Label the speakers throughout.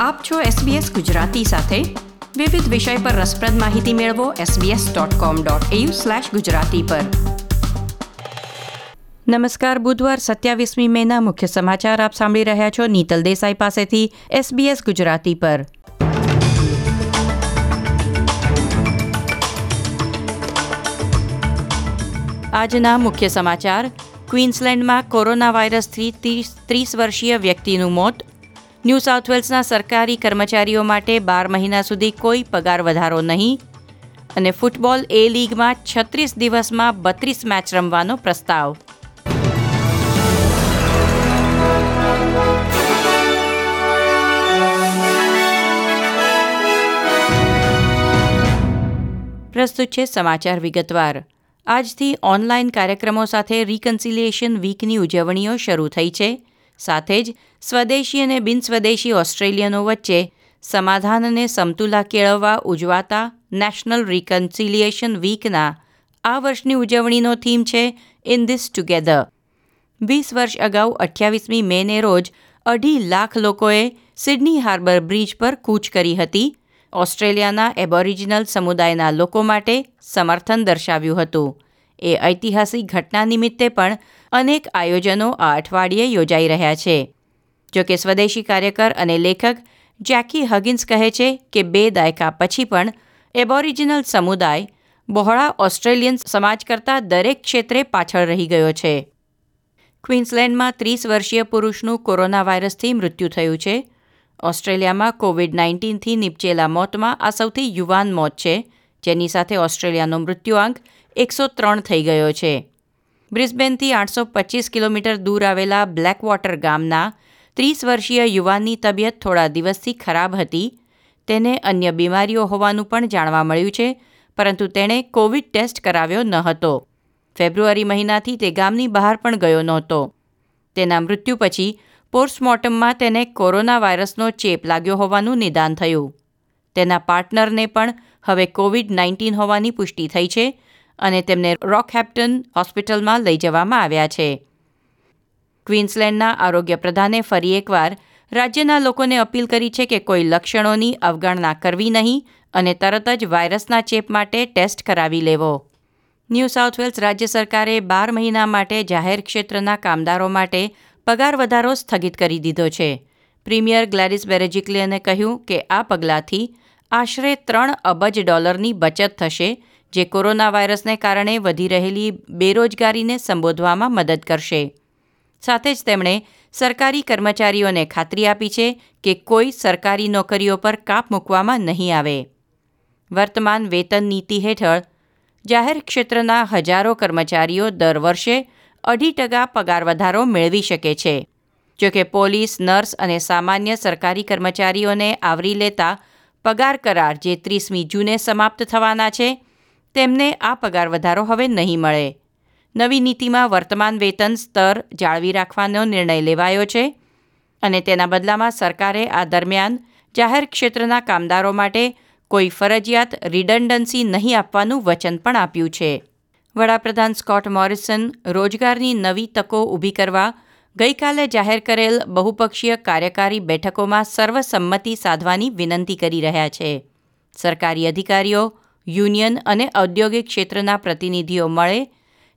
Speaker 1: આપ છો SBS ગુજરાતી સાથે. વિવિધ વિષય પર રસપ્રદ માહિતી મેળવો sbs.com.au ગુજરાતી પર. નમસ્કાર, બુધવાર સત્યાવીસમી મેના મુખ્ય સમાચાર આપ સાંભળી રહ્યા છો નીતલ દેસાઈ પાસેથી SBS ગુજરાતી પર. આજના મુખ્ય સમાચાર. ક્વીન્સલેન્ડમાં કોરોના વાયરસથી ત્રીસ વર્ષીય વ્યક્તિનું મોત ન્યૂ સાઉથ વેલ્સના સરકારી કર્મચારીઓ માટે બાર મહિના સુધી કોઈ પગાર વધારો નહીં. અને ફૂટબોલ એ લીગમાં છત્રીસ દિવસમાં બત્રીસ મેચ રમવાનો પ્રસ્તાવ. પ્રસ્તુત છે સમાચાર વિગતવાર. આજથી ઓનલાઈન કાર્યક્રમો સાથે રિકન્સિલિએશન વીકની ઉજવણીઓ શરૂ થઈ છે. સાથે જ સ્વદેશી અને બિનસ્વદેશી ઓસ્ટ્રેલિયનો વચ્ચે સમાધાન અને સમતુલા કેળવવા ઉજવાતા નેશનલ રિકન્સિલિએશન વીકના આ વર્ષની ઉજવણીનો થીમ છે ઇન ધીસ ટુગેધર. વીસ વર્ષ અગાઉ અઠ્યાવીસમી મેને રોજ અઢી લાખ લોકોએ સિડની હાર્બર બ્રિજ પર કૂચ કરી હતી. ઓસ્ટ્રેલિયાના એબોરિજિનલ સમુદાયના લોકો માટે સમર્થન દર્શાવ્યું હતું. એ ઐતિહાસિક ઘટના નિમિત્તે પણ અનેક આયોજનો આ અઠવાડિયે યોજાઈ રહ્યા છે. જોકે સ્વદેશી કાર્યકર અને લેખક જેકી હગિન્સ કહે છે કે બે દાયકા પછી પણ એબોરિજિનલ સમુદાય બહોળા ઓસ્ટ્રેલિયન સમાજ કરતાં દરેક ક્ષેત્રે પાછળ રહી ગયો છે. ક્વિન્સલેન્ડમાં ત્રીસ વર્ષીય પુરુષનું કોરોના વાયરસથી મૃત્યુ થયું છે. ઓસ્ટ્રેલિયામાં કોવિડ નાઇન્ટીનથી નીપજેલા મોતમાં આ સૌથી યુવાન મોત છે, જેની સાથે ઓસ્ટ્રેલિયાનો મૃત્યુઆંક એકસો ત્રણ થઈ ગયો છે. બ્રિસ્બેનથી આઠસો પચીસ કિલોમીટર દૂર આવેલા બ્લેકવોટર ગામના ત્રીસ વર્ષીય યુવાનની તબિયત થોડા દિવસથી ખરાબ હતી. તેને અન્ય બીમારીઓ હોવાનું પણ જાણવા મળ્યું છે, પરંતુ તેણે કોવિડ ટેસ્ટ કરાવ્યો ન હતો. ફેબ્રુઆરી મહિનાથી તે ગામની બહાર પણ ગયો નહોતો. તેના મૃત્યુ પછી પોસ્ટમોર્ટમમાં તેને કોરોના વાયરસનો ચેપ લાગ્યો હોવાનું નિદાન થયું. તેના પાર્ટનરને પણ હવે કોવિડ નાઇન્ટીન હોવાની પુષ્ટિ થઈ છે અને તેમને રોકહેપ્ટન હોસ્પિટલમાં લઈ જવામાં આવ્યા છે. ક્વીન્સલેન્ડના આરોગ્ય પ્રધાને ફરી એકવાર રાજ્યના લોકોને અપીલ કરી છે કે કોઈ લક્ષણોની અવગણના કરવી નહીં અને તરત જ વાયરસના ચેપ માટે ટેસ્ટ કરાવી લેવો. ન્યૂ સાઉથ વેલ્સ રાજ્ય સરકારે બાર મહિના માટે જાહેર ક્ષેત્રના કામદારો માટે પગાર વધારો સ્થગિત કરી દીધો છે. પ્રીમિયર ગ્લેડિસ બેરેજિકલિયને કહ્યું કે આ પગલાંથી આશરે ત્રણ અબજ ડોલરની બચત થશે જે કોરોના વાયરસને કારણે વધી રહેલી બેરોજગારીને સંબોધવામાં મદદ કરશે. સાથે જ તેમણે સરકારી કર્મચારીઓને ખાતરી આપી છે કે કોઈ સરકારી નોકરીઓ પર કાપ મૂકવામાં નહીં આવે. વર્તમાન વેતન નીતિ હેઠળ જાહેર ક્ષેત્રના હજારો કર્મચારીઓ દર વર્ષે અઢી ટકા પગાર વધારો મેળવી શકે છે. જોકે પોલીસ, નર્સ અને સામાન્ય સરકારી કર્મચારીઓને આવરી લેતા પગાર કરાર જે ત્રીસમી જૂને સમાપ્ત થવાના છે તેમને આ પગાર વધારો હવે નહીં મળે. નવી નીતિમાં વર્તમાન વેતન સ્તર જાળવી રાખવાનો નિર્ણય લેવાયો છે અને તેના બદલામાં સરકારે આ દરમિયાન જાહેર ક્ષેત્રના કામદારો માટે કોઈ ફરજિયાત રિડન્ડન્સી નહીં આપવાનું વચન પણ આપ્યું છે. વડાપ્રધાન સ્કોટ મોરિસન રોજગારની નવી તકો ઊભી કરવા ગઈકાલે જાહેર કરેલ બહુપક્ષીય કાર્યકારી બેઠકોમાં સર્વસંમતિ સાધવાની વિનંતી કરી રહ્યા છે. સરકારી અધિકારીઓ યુનિયન અને ઔદ્યોગિક ક્ષેત્રના પ્રતિનિધિઓ મળે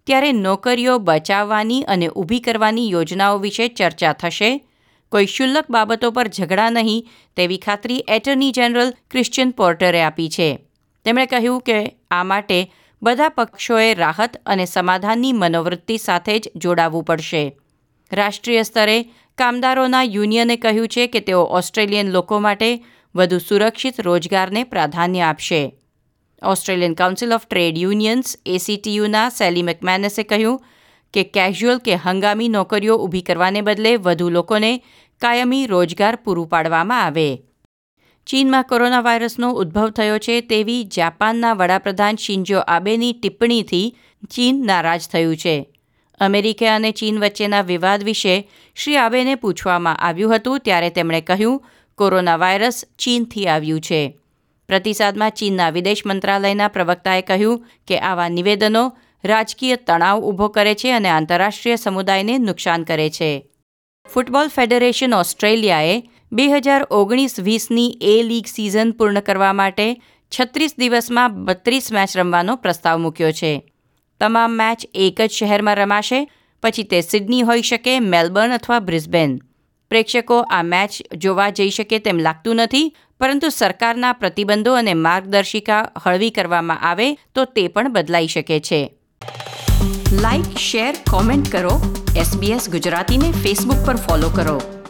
Speaker 1: ત્યારે નોકરીઓ બચાવવાની અને ઊભી કરવાની યોજનાઓ વિશે ચર્ચા થશે. કોઈ શુલ્લક બાબતો પર ઝઘડા નહીં તેવી ખાતરી એટર્ની જનરલ ક્રિશ્ચિયન પોર્ટરે આપી છે. તેમણે કહ્યું કે આ માટે બધા પક્ષોએ રાહત અને સમાધાનની મનોવૃત્તિ સાથે જ જોડાવવું પડશે. રાષ્ટ્રીય સ્તરે કામદારોના યુનિયને કહ્યું છે કે તેઓ ઓસ્ટ્રેલિયન લોકો માટે વધુ સુરક્ષિત રોજગારને પ્રાધાન્ય આપશે. Australian Council of Trade Unions એસીટીયુના Sally મેકમેનસે કહ્યું કે કેઝ્યુઅલ કે હંગામી નોકરીઓ ઊભી કરવાને બદલે વધુ લોકોને કાયમી રોજગાર પૂરું પાડવામાં આવે. ચીનમાં કોરોના વાયરસનો ઉદ્ભવ થયો છે તેવી જાપાનના વડાપ્રધાન શિન્જો આબેની ટિપ્પણીથી ચીન નારાજ થયું છે. અમેરિકા અને ચીન વચ્ચેના વિવાદ વિશે શ્રી આબેને પૂછવામાં આવ્યું હતું ત્યારે તેમણે કહ્યું, કોરોના વાયરસ ચીનથી આવ્યું છે. પ્રતિસાદમાં ચીનના વિદેશ મંત્રાલયના પ્રવક્તાએ કહ્યું કે આવા નિવેદનો રાજકીય તણાવ ઊભો કરે છે અને આંતરરાષ્ટ્રીય સમુદાયને નુકસાન કરે છે. ફૂટબોલ ફેડરેશન ઓસ્ટ્રેલિયાએ બે હજાર ઓગણીસ વીસની એ લીગ સિઝન પૂર્ણ કરવા માટે છત્રીસ દિવસમાં બત્રીસ મેચ રમવાનો પ્રસ્તાવ મૂક્યો છે. તમામ મેચ એક જ શહેરમાં રમાશે, પછી તે સિડની હોઈ શકે, મેલબર્ન અથવા બ્રિસ્બેન. પ્રેક્ષકો આ મેચ જોવા જઈ શકે તેમ લાગતું નથી, પરંતુ સરકારના પ્રતિબંધો અને માર્ગદર્શિકા હળવી કરવામાં આવે તો તે પણ બદલાઈ શકે છે. લાઇક શેર કોમેન્ટ કરો. એસબીએસ ગુજરાતીને ફેસબુક પર ફોલો કરો.